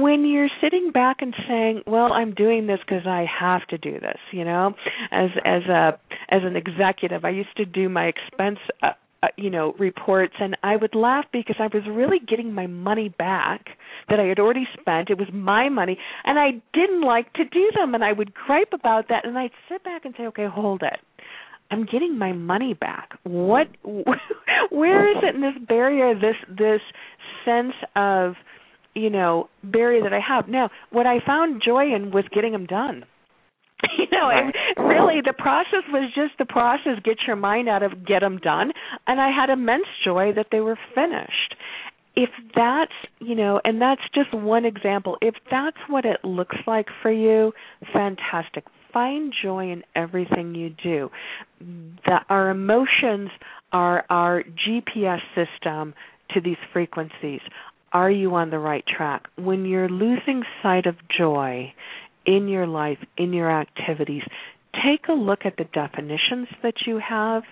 When you're sitting back and saying, "Well, I'm doing this because I have to do this," you know, as as a as an executive, I used to do my expense, uh, uh, you know, reports, and I would laugh because I was really getting my money back that I had already spent. It was my money, and I didn't like to do them, and I would gripe about that, and I'd sit back and say, "Okay, hold it." I'm getting my money back. What where is it in this barrier this this sense of you know barrier that I have. Now, what I found joy in was getting them done. You know, Right. it, really the process was just the process. Get your mind out of get them done, and I had immense joy that they were finished. If that's you know, and that's just one example. If that's what it looks like for you, fantastic. Find joy in everything you do. The, our emotions are our GPS system to these frequencies are you on the right track? When you're losing sight of joy in your life, in your activities, take a look at the definitions that you have.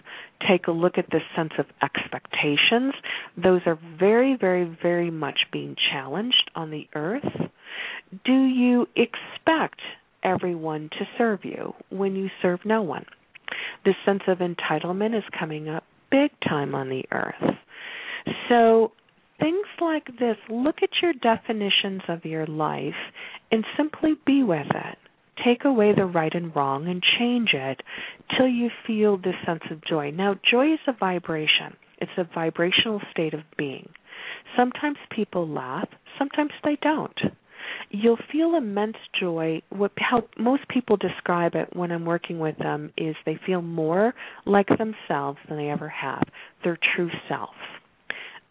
Take a look at the sense of expectations. Those are very, very, very much being challenged on the earth. Do you expect everyone to serve you when you serve no one? The sense of entitlement is coming up big time on the earth. So things like this, look at your definitions of your life and simply be with it. Take away the right and wrong and change it till you feel this sense of joy. Now, joy is a vibration. It's a vibrational state of being. Sometimes people laugh, sometimes they don't. You'll feel immense joy. What how most people describe it when I'm working with them is they feel more like themselves than they ever have, their true self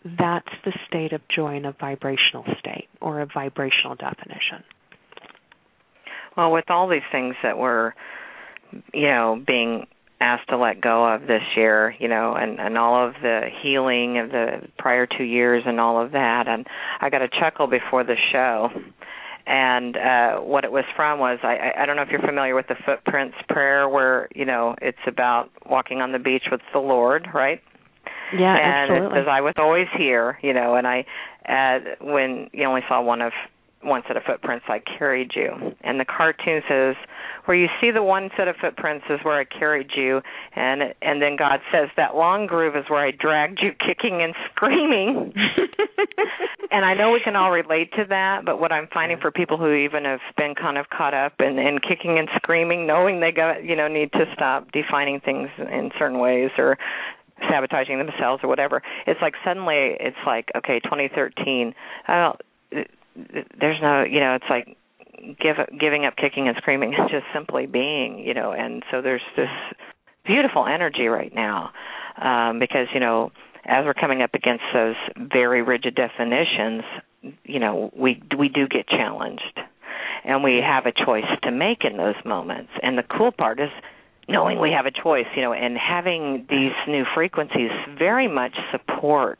that's the state of joy in a vibrational state or a vibrational definition. Well, with all these things that we're, you know, being asked to let go of this year, you know, and and all of the healing of the prior two years and all of that, and I got a chuckle before the show. And uh what it was from was I I I don't know if you're familiar with the footprints prayer where, you know, it's about walking on the beach with the Lord, right? Yeah, and absolutely. says I was always here, you know, and I uh when you only saw one of one set of footprints I carried you. And the cartoon says where you see the one set of footprints is where I carried you and and then God says that long groove is where I dragged you kicking and screaming. and I know we can all relate to that, but what I'm finding for people who even have been kind of caught up in, in kicking and screaming, knowing they got you know need to stop defining things in certain ways or sabotaging themselves or whatever. It's like suddenly it's like okay, 2013. Oh, there's no you know it's like give giving up kicking and screaming and just simply being you know and so there's this beautiful energy right now um because you know as we're coming up against those very rigid definitions you know we we do get challenged and we have a choice to make in those moments and the cool part is knowing we have a choice you know and having these new frequencies very much support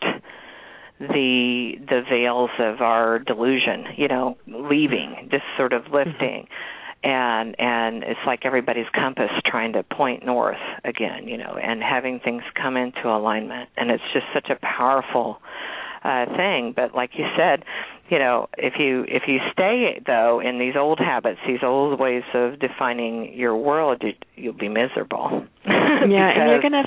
the the veils of our delusion you know leaving just sort of mm-hmm. lifting. And and it's like everybody's compass trying to point north again you know and having things come into alignment. And it's just such a powerful uh thing but like you said you know if you if you stay though in these old habits these old ways of defining your world you, you'll be miserable yeah, and you're gonna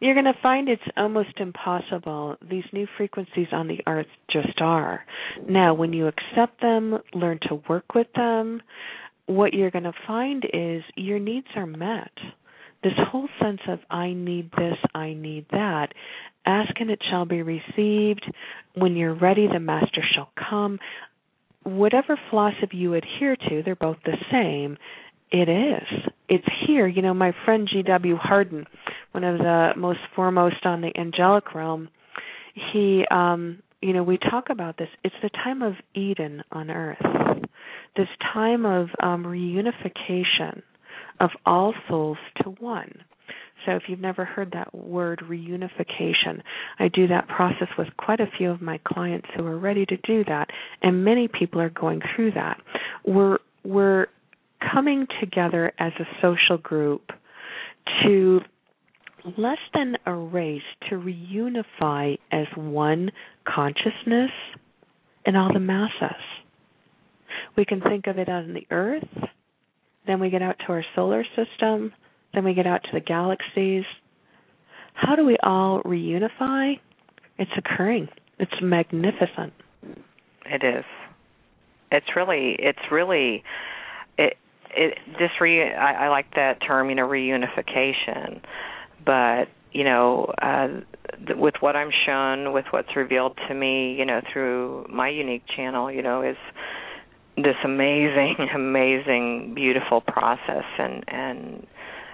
you're gonna find it's almost impossible. These new frequencies on the earth just are. Now, when you accept them, learn to work with them, what you're gonna find is your needs are met. This whole sense of I need this, I need that. Ask and it shall be received. When you're ready, the master shall come. Whatever philosophy you adhere to, they're both the same. It is. It's here. You know, my friend G.W. Harden one of the most foremost on the angelic realm, he um you know, we talk about this. It's the time of Eden on earth. This time of um reunification of all souls to one. So if you've never heard that word reunification, I do that process with quite a few of my clients who are ready to do that, and many people are going through that. We're we're coming together as a social group to less than erase, to reunify as one consciousness in all the masses. We can think of it on the earth, then we get out to our solar system, then we get out to the galaxies. How do we all reunify? It's occurring. It's magnificent. It is. It's really. It's really. It. It. This re. I, I like that term. You know, reunification. But you know, uh, th- with what I'm shown, with what's revealed to me, you know, through my unique channel, you know, is this amazing, amazing, beautiful process, and and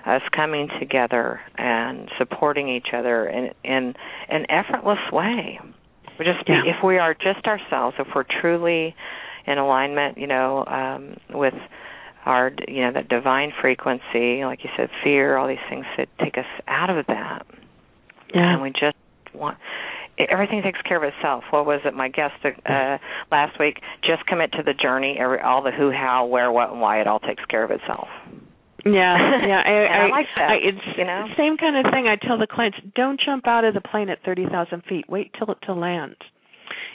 us coming together and supporting each other in in an effortless way. We just Yeah. if we are just ourselves, if we're truly in alignment, you know, um, with our you know that divine frequency, like you said, fear, all these things that take us out of that, Yeah. and we just want everything takes care of itself. What was it? My guest uh, last week. Just commit to the journey. Every, all the who, how, where, what, and why. It all takes care of itself. Yeah, yeah, I, And I like that, I, it's you know? The same kind of thing. I tell the clients, don't jump out of the plane at thirty thousand feet. Wait till it to land.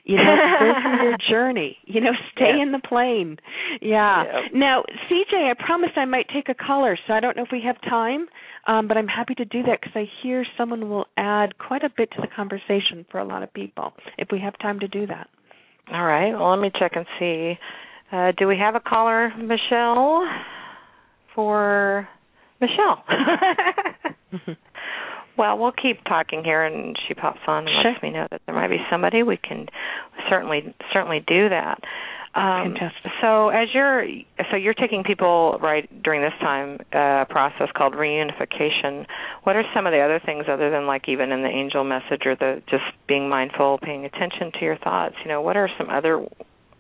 You know, go through your journey. You know, stay Yeah. in the plane. Yeah. Yeah. Now, CJ, I promised I might take a caller, so I don't know if we have time, um, but I'm happy to do that because I hear someone will add quite a bit to the conversation for a lot of people if we have time to do that. All right. Well, let me check and see. Uh, do we have a caller, Michelle? For Michelle. well, we'll keep talking here, and she pops on and Sure. lets me know that there might be somebody. We can certainly certainly do that. Um, Fantastic. So, as you're so you're taking people right during this time uh, process called reunification. What are some of the other things other than like even in the angel message or the just being mindful, paying attention to your thoughts? You know, what are some other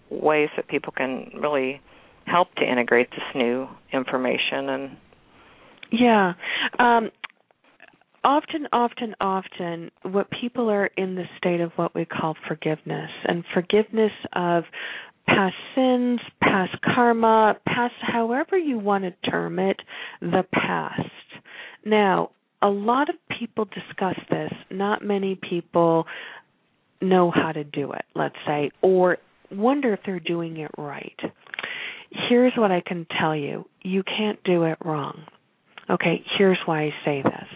ways that people can really help to integrate this new information and Yeah. Um often often often what people are in the state of what we call forgiveness and forgiveness of past sins, past karma, past however you want to term it, the past. Now, a lot of people discuss this, not many people know how to do it, let's say, or wonder if they're doing it right. Here's what I can tell you. You can't do it wrong. Okay, here's why I say this.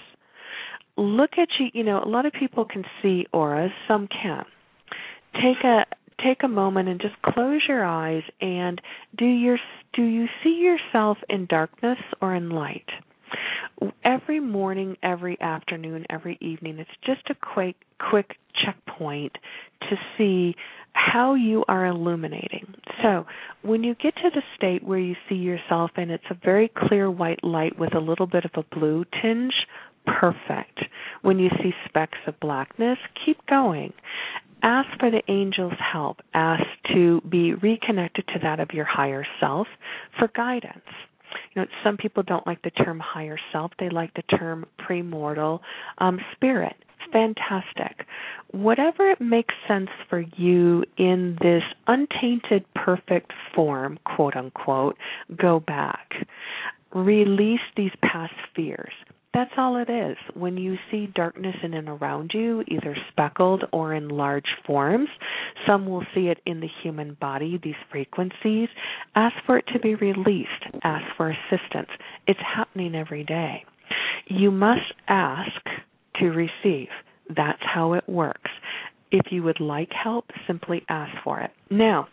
Look at you, you know, a lot of people can see auras, some can. Take a take a moment and just close your eyes and do your do you see yourself in darkness or in light? Every morning, every afternoon, every evening, it's just a quick quick checkpoint to see how you are illuminating. So, when you get to the state where you see yourself and it's a very clear white light with a little bit of a blue tinge, perfect. When you see specks of blackness, keep going. Ask for the angel's help. Ask to be reconnected to that of your higher self for guidance. You know, some people don't like the term higher self. They like the term premortal um, spirit. Fantastic. Whatever it makes sense for you in this untainted, perfect form, quote unquote, go back. Release these past fears. That's all it is. When you see darkness in and around you, either speckled or in large forms, some will see it in the human body, these frequencies. Ask for it to be released. Ask for assistance. It's happening every day. You must ask to receive. That's how it works. If you would like help, simply ask for it. Now,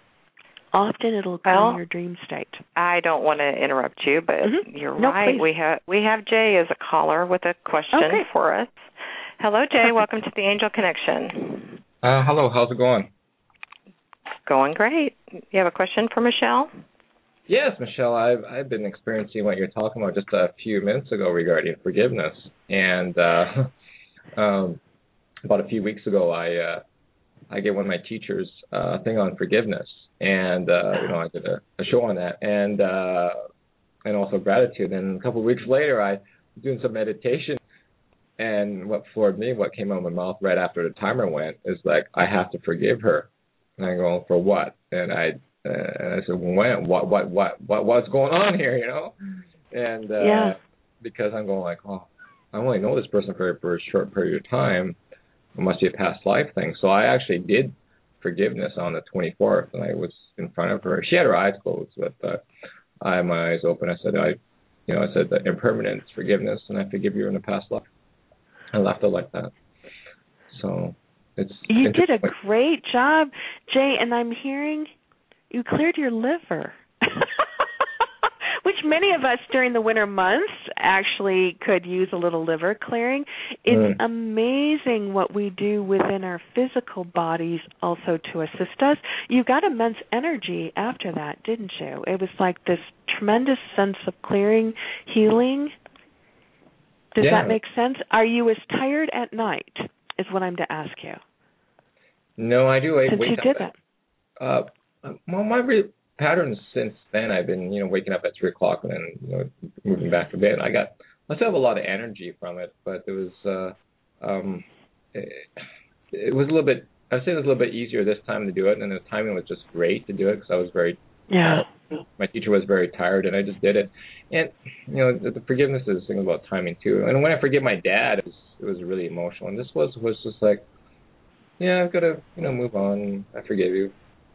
often it'll come Well- in your dream state. I don't want to interrupt you, but Mhm. you're No, right. please. We have we have Jay as a caller with a question Okay. for us. Hello, Jay. Welcome to the Angel Connection. Uh, hello, how's it going? Going great. You have a question for Michelle? Yes, Michelle, I've I've been experiencing what you're talking about just a few minutes ago regarding forgiveness, and uh, um, about a few weeks ago, I uh, I gave one of my teachers uh, a thing on forgiveness, and uh, you know I did a, a show on that, and uh, and also gratitude. And a couple of weeks later, I was doing some meditation, and what floored me, what came out of my mouth right after the timer went, is like I have to forgive her. And I go for what? And I uh, and I said, when? What? What? What? What? What's going on here? You know? And uh, yeah. because I'm going like, oh, I only know this person for for a short period of time. It must be a past life thing. So I actually did forgiveness on the 24th, and I was in front of her. She had her eyes closed, but uh, I had my eyes open. I said, I, you know, I said the impermanence, forgiveness, and I forgive you in the past life. I left it like that. So it's you did a great job, Jay, and I'm hearing you cleared your liver. Which many of us during the winter months actually could use a little liver clearing. It's mm. amazing what we do within our physical bodies also to assist us. You got immense energy after that, didn't you? It was like this tremendous sense of clearing, healing. Does yeah. that make sense? Are you as tired at night? Is what I'm to ask you. No, I do. I Since wake you did that. uh, well, my re- patterns since then, I've been, you know, waking up at three o'clock and then, you know, moving back to bed. I got, I still have a lot of energy from it, but it was, uh, um, it, it was a little bit. I'd say it was a little bit easier this time to do it, and the timing was just great to do it because I was very, yeah. Uh, my teacher was very tired, and I just did it. And you know, the, the forgiveness is a thing about timing too. And when I forgive my dad, it was, it was really emotional, and this was was just like, yeah, I've got to, you know, move on. I forgive you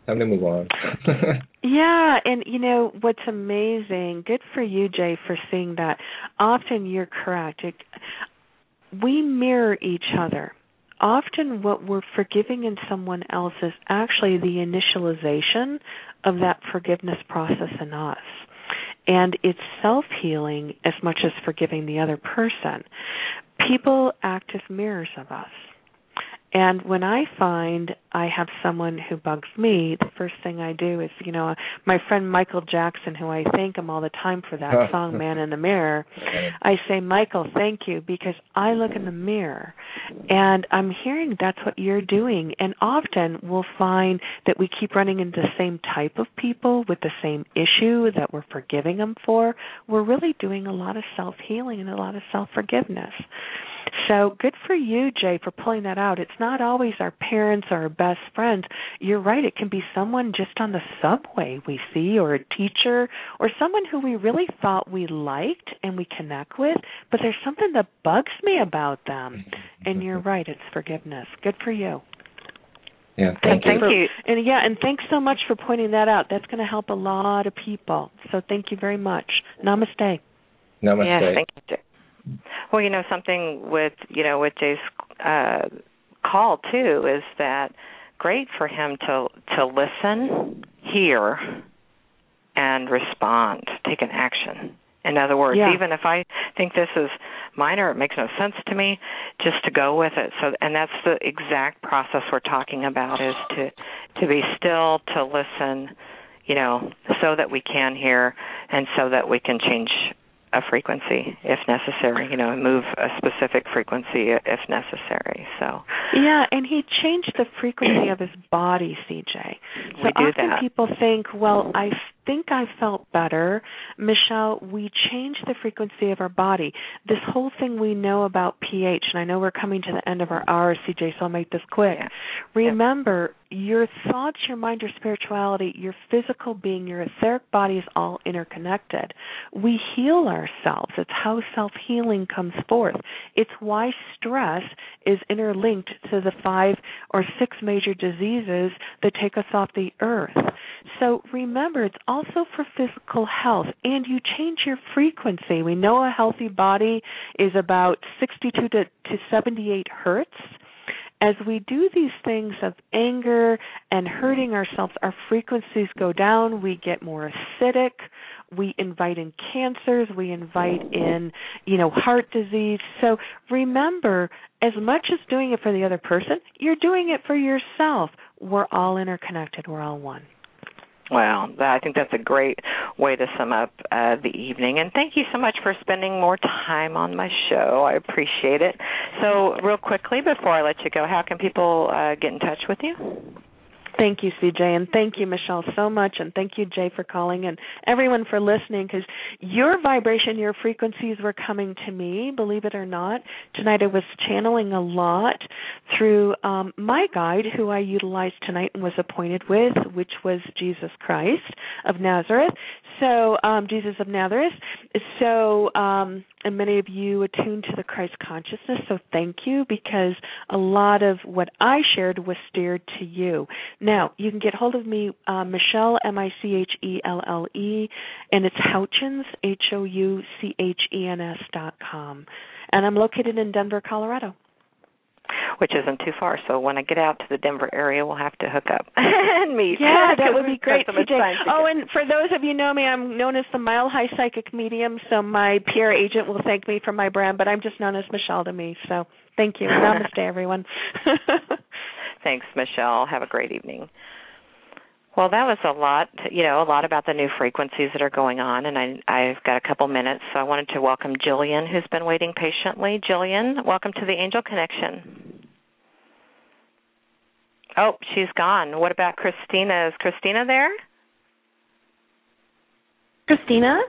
time to move on. yeah, and you know what's amazing? Good for you, Jay, for seeing that. Often you're correct. It, we mirror each other. Often, what we're forgiving in someone else is actually the initialization of that forgiveness process in us. And it's self healing as much as forgiving the other person. People act as mirrors of us. And when I find I have someone who bugs me, the first thing I do is, you know, my friend Michael Jackson, who I thank him all the time for that song Man in the Mirror, I say, Michael, thank you because I look in the mirror and I'm hearing that's what you're doing. And often we'll find that we keep running into the same type of people with the same issue that we're forgiving them for. We're really doing a lot of self healing and a lot of self forgiveness. So good for you, Jay, for pulling that out. It's not always our parents or our best friends. You're right. It can be someone just on the subway we see, or a teacher, or someone who we really thought we liked and we connect with, but there's something that bugs me about them. And you're right. It's forgiveness. Good for you. Yeah, thank, thank you. you. And yeah, and thanks so much for pointing that out. That's going to help a lot of people. So thank you very much. Namaste. Namaste. Yes, thank you. Well, you know something with you know with Jay's uh, call too is that great for him to to listen, hear, and respond, take an action. In other words, yeah. even if I think this is minor, it makes no sense to me, just to go with it. So, and that's the exact process we're talking about: is to to be still, to listen, you know, so that we can hear, and so that we can change a frequency if necessary, you know, move a specific frequency if necessary. So Yeah, and he changed the frequency of his body, CJ. So we do often that. people think, well, I think I felt better. Michelle, we change the frequency of our body. This whole thing we know about pH, and I know we're coming to the end of our hour, CJ, so I'll make this quick. Yeah. Remember, your thoughts, your mind, your spirituality, your physical being, your etheric body is all interconnected. We heal ourselves. It's how self healing comes forth. It's why stress is interlinked to the five or six major diseases that take us off the earth. So remember, it's also for physical health, and you change your frequency. We know a healthy body is about 62 to, to 78 hertz as we do these things of anger and hurting ourselves, our frequencies go down. We get more acidic. We invite in cancers. We invite in, you know, heart disease. So remember, as much as doing it for the other person, you're doing it for yourself. We're all interconnected. We're all one. Well, I think that's a great way to sum up uh, the evening. And thank you so much for spending more time on my show. I appreciate it. So, real quickly, before I let you go, how can people uh, get in touch with you? Thank you, CJ, and thank you, Michelle, so much, and thank you, Jay, for calling, and everyone for listening. Because your vibration, your frequencies were coming to me. Believe it or not, tonight I was channeling a lot through um, my guide, who I utilized tonight and was appointed with, which was Jesus Christ of Nazareth. So, um, Jesus of Nazareth. So, um, and many of you attuned to the Christ consciousness. So, thank you because a lot of what I shared was steered to you. Now, you can get hold of me, uh, Michelle, M I C H E L L E, and it's Houchens, H O U C H E N S dot com. And I'm located in Denver, Colorado which isn't too far. So when I get out to the Denver area, we'll have to hook up and meet. Yeah, that would be great. So oh, and for those of you know me, I'm known as the Mile High Psychic Medium. So my PR agent will thank me for my brand, but I'm just known as Michelle to me. So thank you. Namaste, everyone. Thanks, Michelle. Have a great evening. Well, that was a lot, you know, a lot about the new frequencies that are going on, and I, I've got a couple minutes, so I wanted to welcome Jillian, who's been waiting patiently. Jillian, welcome to the Angel Connection. Oh, she's gone. What about Christina? Is Christina there? Christina,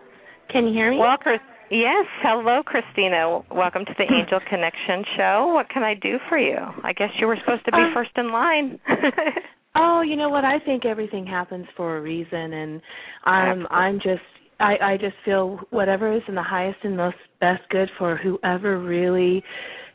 can you hear me? Well, Chris, yes. Hello, Christina. Welcome to the Angel Connection show. What can I do for you? I guess you were supposed to be uh, first in line. oh, you know what? I think everything happens for a reason, and I'm I'm just I I just feel whatever is in the highest and most best good for whoever really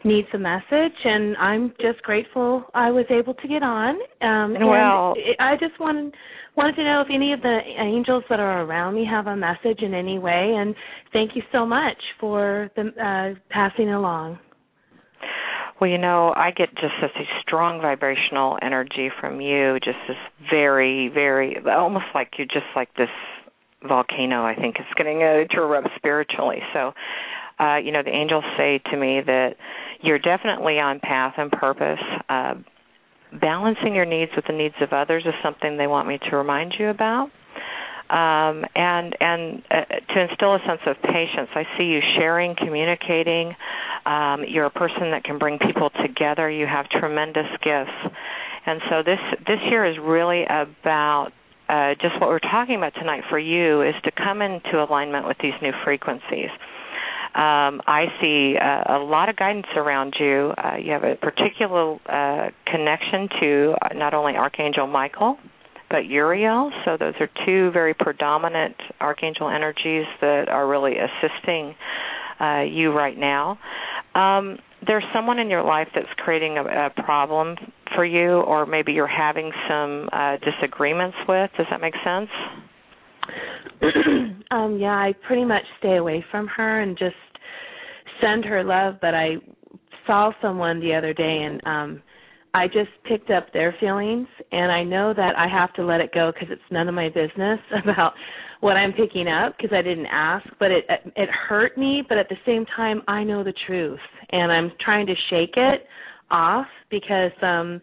needs a message and I'm just grateful I was able to get on. Um well, and I just wanted wanted to know if any of the angels that are around me have a message in any way and thank you so much for the uh passing along. Well, you know, I get just such a strong vibrational energy from you, just this very, very, almost like you're just like this volcano, I think it's getting uh, to erupt spiritually. So, uh, you know, the angels say to me that you're definitely on path and purpose. Uh, balancing your needs with the needs of others is something they want me to remind you about. Um, and and uh, to instill a sense of patience. I see you sharing, communicating. Um, you're a person that can bring people together. You have tremendous gifts, and so this this year is really about uh, just what we're talking about tonight for you is to come into alignment with these new frequencies um, I see uh, a lot of guidance around you. Uh, you have a particular uh, connection to uh, not only Archangel Michael, but Uriel. So those are two very predominant archangel energies that are really assisting uh, you right now. Um, there's someone in your life that's creating a, a problem for you, or maybe you're having some uh, disagreements with. Does that make sense? um, yeah, I pretty much stay away from her and just send her love, but I saw someone the other day and um I just picked up their feelings and I know that I have to let it go cuz it's none of my business about what I'm picking up because I didn't ask, but it it hurt me, but at the same time I know the truth and I'm trying to shake it off because um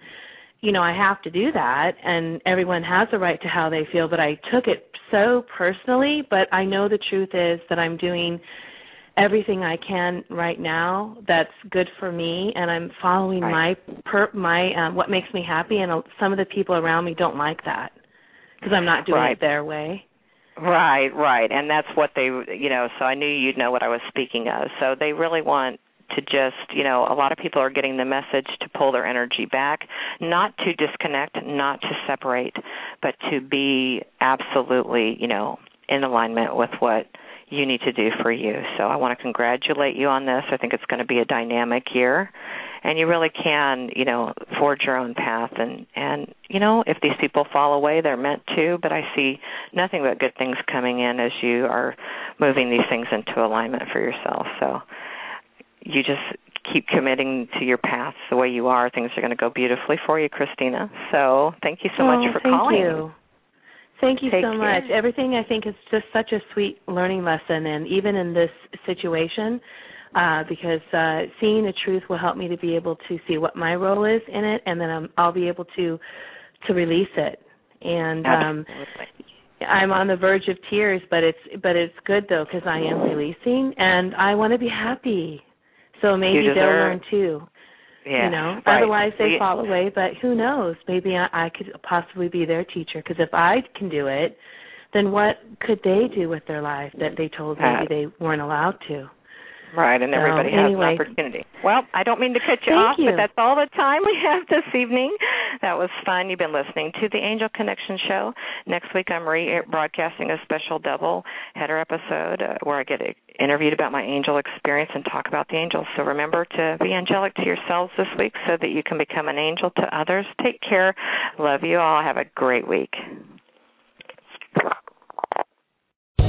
you know, I have to do that and everyone has a right to how they feel, but I took it so personally, but I know the truth is that I'm doing everything I can right now that's good for me and I'm following right. my per my um what makes me happy and some of the people around me don't like that because I'm not doing right. it their way. Right, right. And that's what they you know, so I knew you'd know what I was speaking of. So they really want to just, you know, a lot of people are getting the message to pull their energy back, not to disconnect, not to separate, but to be absolutely, you know, in alignment with what you need to do for you. So I want to congratulate you on this. I think it's going to be a dynamic year and you really can, you know, forge your own path and and you know, if these people fall away, they're meant to, but I see nothing but good things coming in as you are moving these things into alignment for yourself. So you just keep committing to your path the way you are, things are going to go beautifully for you, Christina. So, thank you so oh, much for calling. thank calling. You. Thank you Take so care. much. Everything I think is just such a sweet learning lesson, and even in this situation, uh, because uh, seeing the truth will help me to be able to see what my role is in it, and then I'm, I'll be able to to release it. And um, I'm on the verge of tears, but it's but it's good though because I am releasing and I want to be happy. So maybe they'll learn too. Yeah, you know, right. otherwise they We- fall away. But who knows? Maybe I, I could possibly be their teacher because if I can do it, then what could they do with their life that they told maybe they weren't allowed to? Right, and So, everybody has anyway. an opportunity. Well, I don't mean to cut you Thank off, you. but that's all the time we have this evening. That was fun. You've been listening to the Angel Connection Show. Next week, I'm rebroadcasting a special double header episode uh, where I get interviewed about my angel experience and talk about the angels. So remember to be angelic to yourselves this week so that you can become an angel to others. Take care. Love you all. Have a great week.